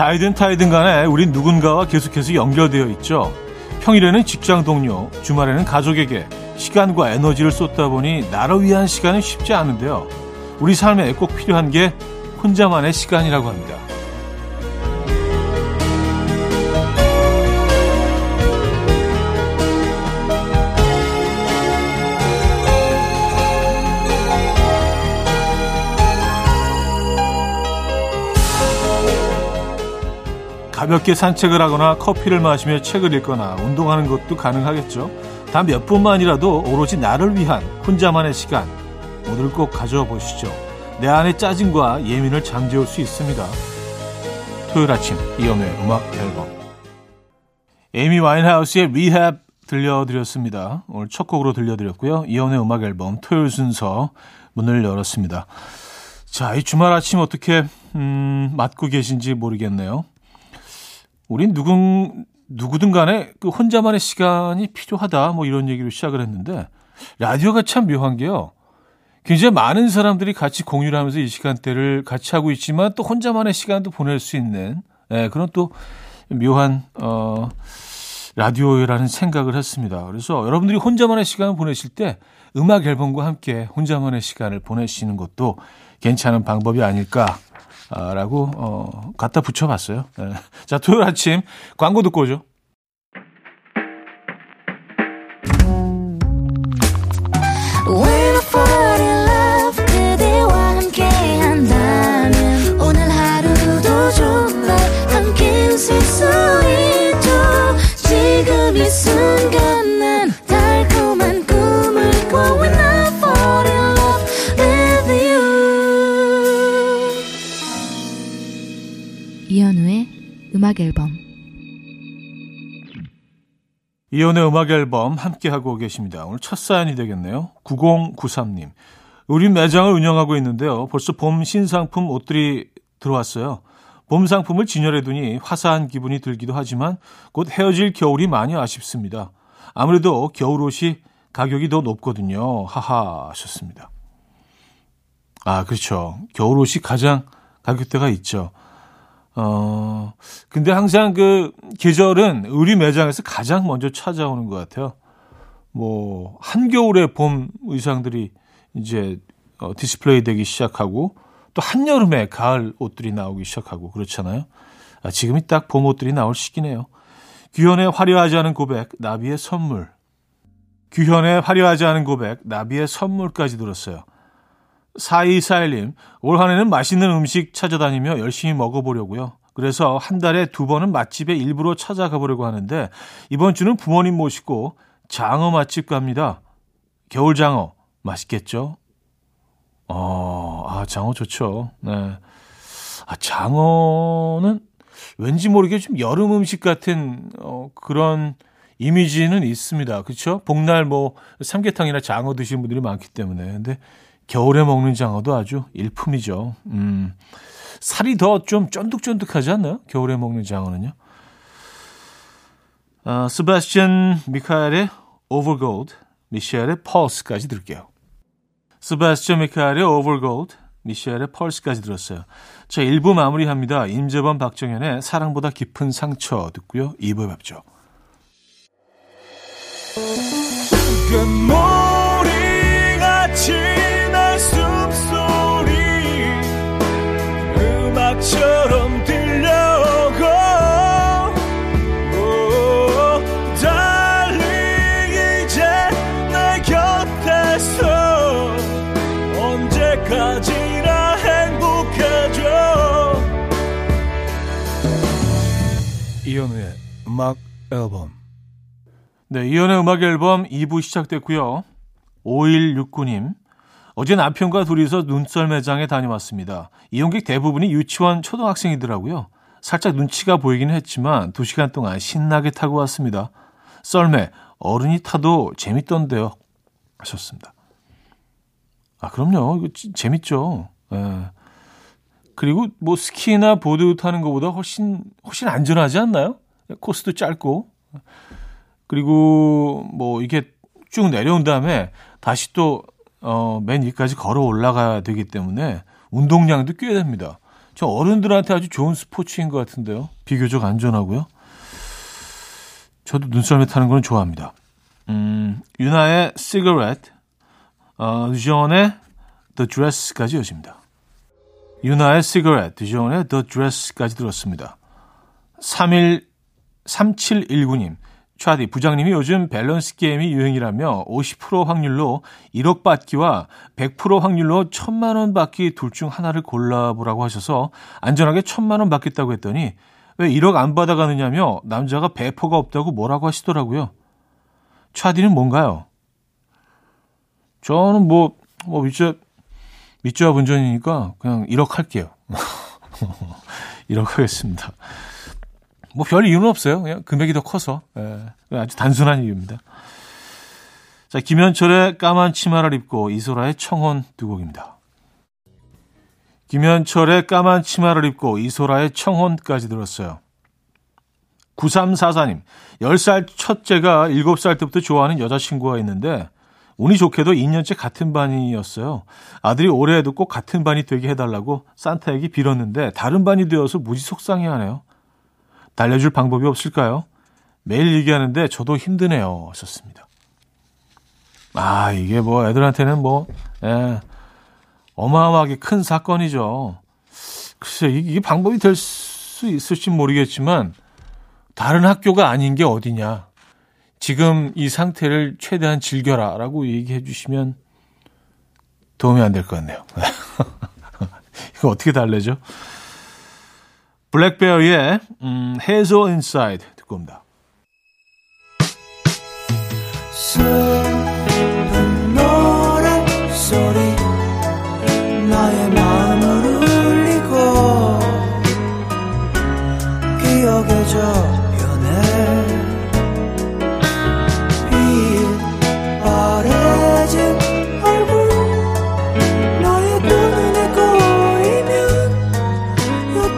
자이든 타이든 간에 우린 누군가와 계속해서 연결되어 있죠. 평일에는 직장 동료, 주말에는 가족에게 시간과 에너지를 쏟다 보니 나를 위한 시간은 쉽지 않은데요. 우리 삶에 꼭 필요한 게 혼자만의 시간이라고 합니다. 가볍게 산책을 하거나 커피를 마시며 책을 읽거나 운동하는 것도 가능하겠죠. 단 몇 분만이라도 오로지 나를 위한 혼자만의 시간 오늘 꼭 가져와 보시죠. 내 안의 짜증과 예민을 잠재울 수 있습니다. 토요일 아침 이연우의 음악 앨범 에이미 와인하우스의 리헵 들려드렸습니다. 오늘 첫 곡으로 들려드렸고요. 이연우의 음악 앨범 토요일 순서 문을 열었습니다. 자, 이 주말 아침 어떻게 음, 맞고 계신지 모르겠네요. 우린 누군 누구든 간에 그 혼자만의 시간이 필요하다 뭐 이런 얘기로 시작을 했는데 라디오가 참 묘한 게요. 굉장히 많은 사람들이 같이 공유를 하면서 이 시간대를 같이 하고 있지만 또 혼자만의 시간도 보낼 수 있는 예, 그런 또 묘한 어 라디오라는 생각을 했습니다. 그래서 여러분들이 혼자만의 시간을 보내실 때 음악 앨범과 함께 혼자만의 시간을 보내시는 것도 괜찮은 방법이 아닐까 라고 어, 갖다 붙여봤어요. 네. 자, 토요일 아침 광고 듣고 오죠. 이혼의 음악 앨범 함께하고 계십니다. 오늘 첫 사연이 되겠네요. 9093님. 우리 매장을 운영하고 있는데요. 벌써 봄 신상품 옷들이 들어왔어요. 봄 상품을 진열해두니 화사한 기분이 들기도 하지만 곧 헤어질 겨울이 많이 아쉽습니다. 아무래도 겨울 옷이 가격이 더 높거든요. 하하 하셨습니다. 아, 그렇죠. 겨울 옷이 가장 가격대가 있죠. 어, 근데 항상 그 계절은 우리 매장에서 가장 먼저 찾아오는 것 같아요. 뭐, 한겨울에 봄 의상들이 이제 어, 디스플레이 되기 시작하고 또 한여름에 가을 옷들이 나오기 시작하고 그렇잖아요. 아, 지금이 딱 봄 옷들이 나올 시기네요. 규현의 화려하지 않은 고백, 나비의 선물. 규현의 화려하지 않은 고백, 나비의 선물까지 들었어요. 4241님, 올 한 해는 맛있는 음식 찾아다니며 열심히 먹어보려고요. 그래서 한 달에 두 번은 맛집에 일부러 찾아가 보려고 하는데 이번 주는 부모님 모시고 장어 맛집 갑니다. 겨울 장어 맛있겠죠? 어, 아 장어 좋죠. 네. 아 장어는 왠지 모르게 좀 여름 음식 같은 어, 그런 이미지는 있습니다. 그렇죠? 복날 뭐 삼계탕이나 장어 드시는 분들이 많기 때문에 근데 겨울에 먹는 장어도 아주 일품이죠. 음. 살이 더 좀 쫀득쫀득하지 않나요? 겨울에 먹는 장어는요. 어, 스바스찬 미카엘의 Overgold, 미셸의 Pulse까지 들을게요. 스바스찬 미카엘의 Overgold, 미셸의 Pulse까지 들었어요. 자, 1부 마무리합니다. 임재범, 박정현의 사랑보다 깊은 상처 듣고요. 2부에 뵙죠. 처 이현우의 음악 앨범 네, 이현우의 음악 앨범 2부 시작됐고요 5169님 어제 남편과 둘이서 눈썰 매장에 다녀왔습니다. 이용객 대부분이 유치원 초등학생이더라고요. 살짝 눈치가 보이긴 했지만 두 시간 동안 신나게 타고 왔습니다. 썰매 어른이 타도 재밌던데요. 하셨습니다. 아 그럼요. 이거 재밌죠. 예. 그리고 뭐 스키나 보드 타는 것보다 훨씬 훨씬 안전하지 않나요? 코스도 짧고 그리고 뭐 이게 쭉 내려온 다음에 다시 또 어, 맨 위까지 걸어 올라가야 되기 때문에 운동량도 꽤 됩니다. 저 어른들한테 아주 좋은 스포츠인 것 같은데요. 비교적 안전하고요. 저도 눈썰매 타는 건 좋아합니다. 음, 유나의 Cigarette, 어, 듀존의 The Dress까지 이어집니다. 유나의 Cigarette, 듀존의 The Dress까지 들었습니다. 31, 3719님, 차디 부장님이 요즘 밸런스 게임이 유행이라며 50% 확률로 1억 받기와 100% 확률로 1000만 원 받기 둘 중 하나를 골라보라고 하셔서 안전하게 1000만 원 받겠다고 했더니 왜 1억 안 받아가느냐며 남자가 배포가 없다고 뭐라고 하시더라고요. 차디는 뭔가요? 저는 뭐, 뭐, 밑자, 밑자 분전이니까 그냥 1억 할게요. 1억 하겠습니다. 뭐 별 이유는 없어요. 그냥 금액이 더 커서. 예, 아주 단순한 이유입니다. 자, 김현철의 까만 치마를 입고 이소라의 청혼 두 곡입니다. 김현철의 까만 치마를 입고 이소라의 청혼까지 들었어요. 9344님, 10살 첫째가 7살 때부터 좋아하는 여자친구가 있는데, 운이 좋게도 2년째 같은 반이었어요. 아들이 올해에도 꼭 같은 반이 되게 해달라고 산타에게 빌었는데, 다른 반이 되어서 무지 속상해 하네요. 달려줄 방법이 없을까요? 매일 얘기하는데 저도 힘드네요. 하셨습니다. 아, 이게 뭐 애들한테는 뭐, 예, 어마어마하게 큰 사건이죠. 글쎄, 이게 방법이 될 수 있을지 모르겠지만, 다른 학교가 아닌 게 어디냐. 지금 이 상태를 최대한 즐겨라. 라고 얘기해 주시면 도움이 안 될 것 같네요. 이거 어떻게 달래죠? 블랙베어의 음, Hazel Inside 듣고 옵니다. 노래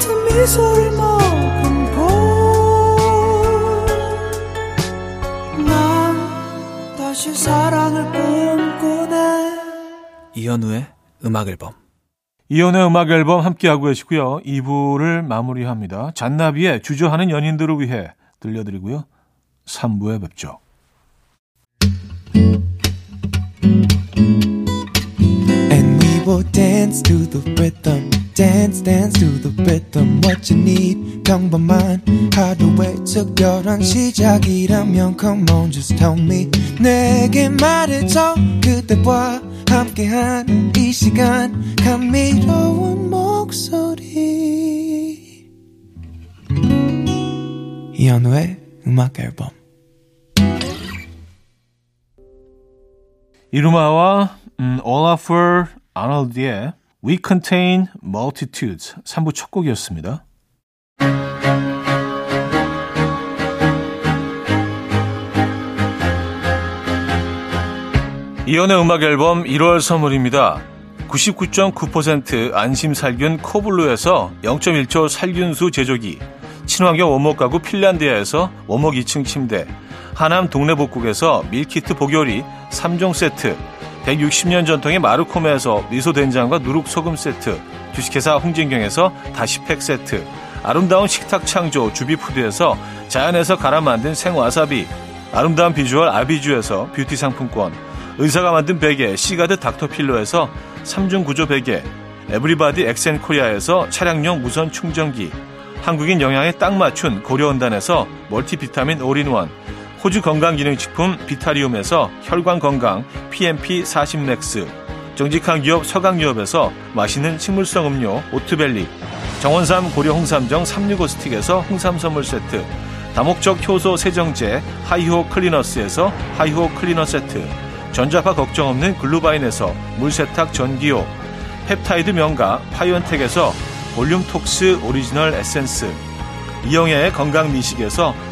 미소를 머금고 난 다시 사랑을 꿈꾸네. 이현우의 음악 앨범. 이현우의 음악 앨범 함께하고 계시고요. 2부를 마무리합니다. 잔나비의 주저하는 연인들을 위해 들려드리고요. 3부에 뵙죠 Will dance to the rhythm dance dance to the rhythm what you need 평범한 하루의 특별한 시작이라면 come on just tell me 내게 말해줘 그대와 함께한 이 시간 감미로운 목소리 이현우의 음악 앨범 이루마와 음, 올라프 아놀드의 We Contain Multitudes 3부 첫 곡이었습니다. 이연의 음악 앨범 1월 선물입니다. 99.9% 안심 살균 코블루에서 0.1초 살균수 제조기, 친환경 원목 가구 핀란드야에서 원목 2층 침대, 하남 동네복국에서 밀키트 복요리 3종 세트, 160년 전통의 마르코메에서 미소된장과 누룩소금 세트, 주식회사 홍진경에서 다시팩 세트, 아름다운 식탁 창조 주비푸드에서 자연에서 갈아 만든 생와사비, 아름다운 비주얼 아비주에서 뷰티 상품권, 의사가 만든 베개 시가드 닥터필로에서 3중 구조 베개, 에브리바디 엑센코리아에서 차량용 무선 충전기, 한국인 영양에 딱 맞춘 고려은단에서 멀티비타민 올인원, 호주 건강기능식품 비타리움에서 혈관건강 PMP 40 맥스 정직한 기업 서강유업에서 맛있는 식물성 음료 오트벨리 정원삼 고려 홍삼정 365 스틱에서 홍삼 선물 세트 다목적 효소 세정제 하이호 클리너스에서 하이호 클리너 세트 전자파 걱정 없는 글루바인에서 물세탁 전기요 펩타이드 명가 파이언텍에서 볼륨톡스 오리지널 에센스 이영애의 건강미식에서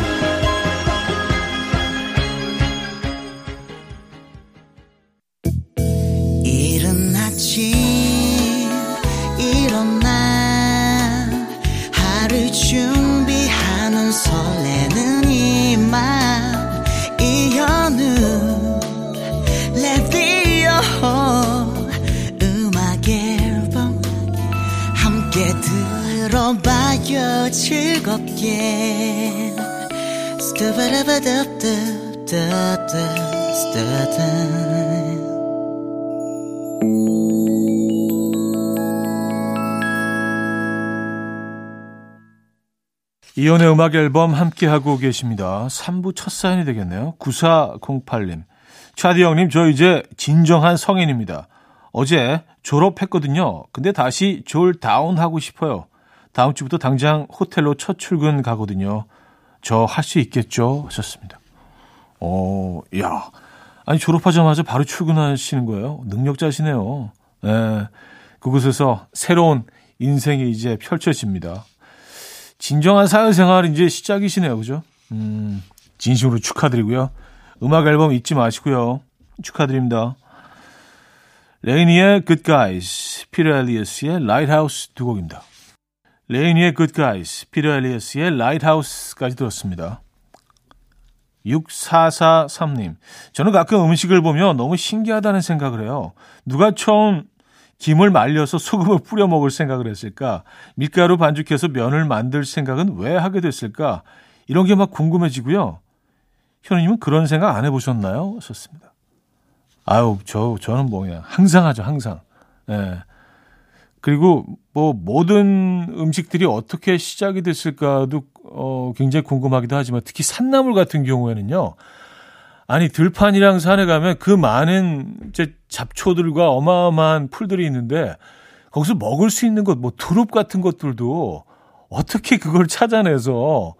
들어봐요 즐겁게 이연의 음악 앨범 함께하고 계십니다. 3부 첫 사연이 되겠네요. 9408님. 차디 형님, 저 이제 진정한 성인입니다. 어제 졸업했거든요. 근데 다시 졸 다운 하고 싶어요. 다음 주부터 당장 호텔로 첫 출근 가거든요. 저 할 수 있겠죠? 하셨습니다. 어, 야. 아니, 졸업하자마자 바로 출근하시는 거예요. 능력자시네요. 예. 그곳에서 새로운 인생이 이제 펼쳐집니다. 진정한 사회생활 이제 시작이시네요. 그죠? 음, 진심으로 축하드리고요. 음악 앨범 잊지 마시고요. 축하드립니다. 레이니의 Good Guys, 피터 엘리어스의 Lighthouse 두 곡입니다. 레이니의 Good Guys, 피터 엘리어스의 Lighthouse까지 들었습니다. 6443님, 저는 가끔 음식을 보면 너무 신기하다는 생각을 해요. 누가 처음 김을 말려서 소금을 뿌려 먹을 생각을 했을까? 밀가루 반죽해서 면을 만들 생각은 왜 하게 됐을까? 이런 게 막 궁금해지고요. 현우님은 그런 생각 안 해보셨나요? 썼습니다. 아유, 저, 저는 뭐냐. 항상 하죠, 항상. 예. 그리고 뭐 모든 음식들이 어떻게 시작이 됐을까도 어, 굉장히 궁금하기도 하지만 특히 산나물 같은 경우에는요. 아니 들판이랑 산에 가면 그 많은 이제 잡초들과 어마어마한 풀들이 있는데 거기서 먹을 수 있는 것, 뭐 두릅 같은 것들도 어떻게 그걸 찾아내서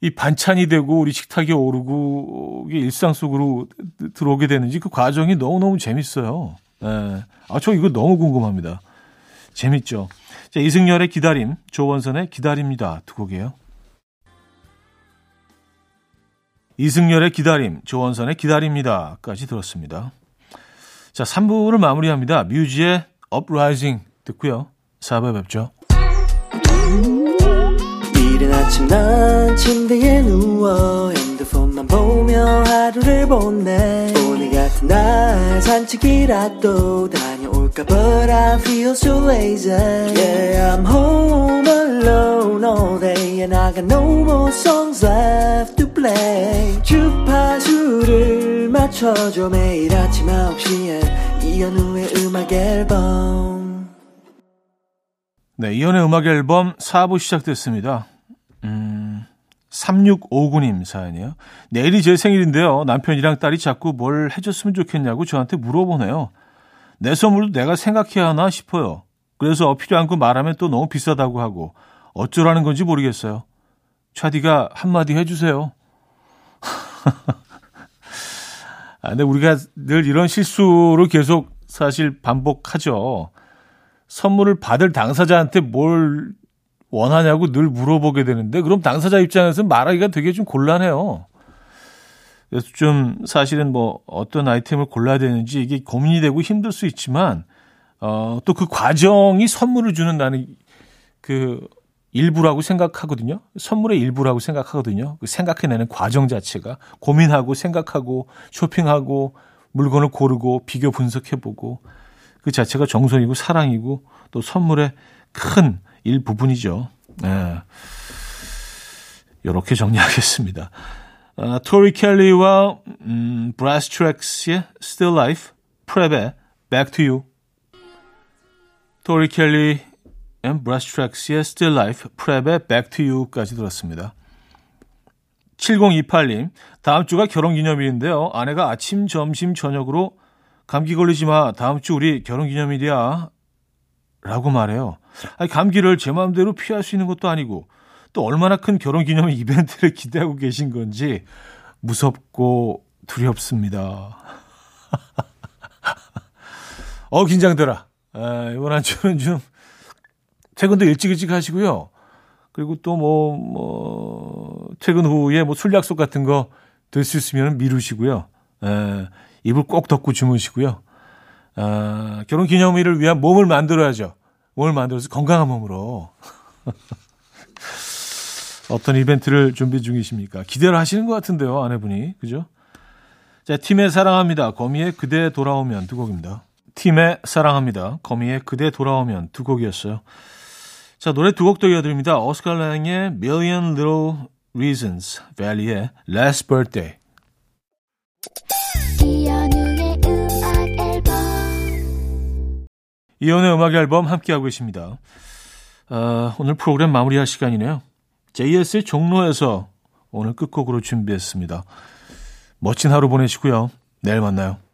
이 반찬이 되고 우리 식탁에 오르고 일상 속으로 들어오게 되는지 그 과정이 너무너무 재밌어요. 예. 아, 저 이거 너무 궁금합니다. 재밌죠? 자, 이승열의 기다림, 조원선의 기다립니다. 두 곡이에요. 이승열의 기다림, 조원선의 기다립니다까지 들었습니다. 자, 3부를 마무리합니다. 뮤지의 Uprising 듣고요. 4부에 뵙죠. 이른 아침 난 침대에 누워 핸드폰만 보며 하루를 보내 오늘 같은 날 산책이라도 다 볼까 But I feel so lazy Yeah I'm home alone all day And I got no more songs left to play 주파수를 맞춰줘 매일 아침 9시에 이현우의 음악 앨범 네 이현우의 음악 앨범 4부 시작됐습니다 음... 3659님 사연이에요. 내일이 제 생일인데요. 남편이랑 딸이 자꾸 뭘 해줬으면 좋겠냐고 저한테 물어보네요. 내 선물도 내가 생각해야 하나 싶어요. 그래서 필요한 거 말하면 또 너무 비싸다고 하고 어쩌라는 건지 모르겠어요. 차디가 한마디 해주세요. 아, 근데 우리가 늘 이런 실수를 계속 사실 반복하죠. 선물을 받을 당사자한테 뭘 원하냐고 늘 물어보게 되는데 그럼 당사자 입장에서 말하기가 되게 좀 곤란해요. 그래서 좀 사실은 뭐 어떤 아이템을 골라야 되는지 이게 고민이 되고 힘들 수 있지만 어, 또 그 과정이 선물을 주는 나는 그 일부라고 생각하거든요. 선물의 일부라고 생각하거든요. 그 생각해내는 과정 자체가 고민하고 생각하고 쇼핑하고 물건을 고르고 비교 분석해보고 그 자체가 정성이고 사랑이고 또 선물의 큰 일부분이죠. 네. 이렇게 정리하겠습니다. 어, 토리 켈리와 음, 브라스 트랙스의 Still Life, 프랩의 Back to You. 토리 켈리 and 브라스 트랙스의 Still Life, 프랩의 Back to You까지 들었습니다. 7028님, 다음 주가 결혼기념일인데요. 아내가 아침, 점심, 저녁으로 감기 걸리지 마. 다음 주 우리 결혼기념일이야. 라고 말해요. 아니, 감기를 제 마음대로 피할 수 있는 것도 아니고 또 얼마나 큰 결혼 기념 이벤트를 기대하고 계신 건지 무섭고 두렵습니다. 어, 긴장되라. 아, 이번 한 주는 좀 퇴근도 일찍 일찍 하시고요. 그리고 또 뭐, 뭐, 퇴근 후에 뭐 술 약속 같은 거 될 수 있으면 미루시고요. 에, 입을 꼭 덮고 주무시고요. 아, 결혼 기념일을 위한 몸을 만들어야죠. 몸을 만들어서 건강한 몸으로. 어떤 이벤트를 준비 중이십니까? 기대를 하시는 것 같은데요, 아내분이. 그죠? 자, 팀의 사랑합니다. 거미의 그대 돌아오면 두 곡입니다. 팀의 사랑합니다. 거미의 그대 돌아오면 두 곡이었어요. 자, 노래 두곡더 이어드립니다. 오스칼랑의 Million Little Reasons, 벨리의 Last Birthday. 이연우의 음악 앨범 함께하고 계십니다. 어, 오늘 프로그램 마무리할 시간이네요. JS의 종로에서 오늘 끝곡으로 준비했습니다. 멋진 하루 보내시고요. 내일 만나요.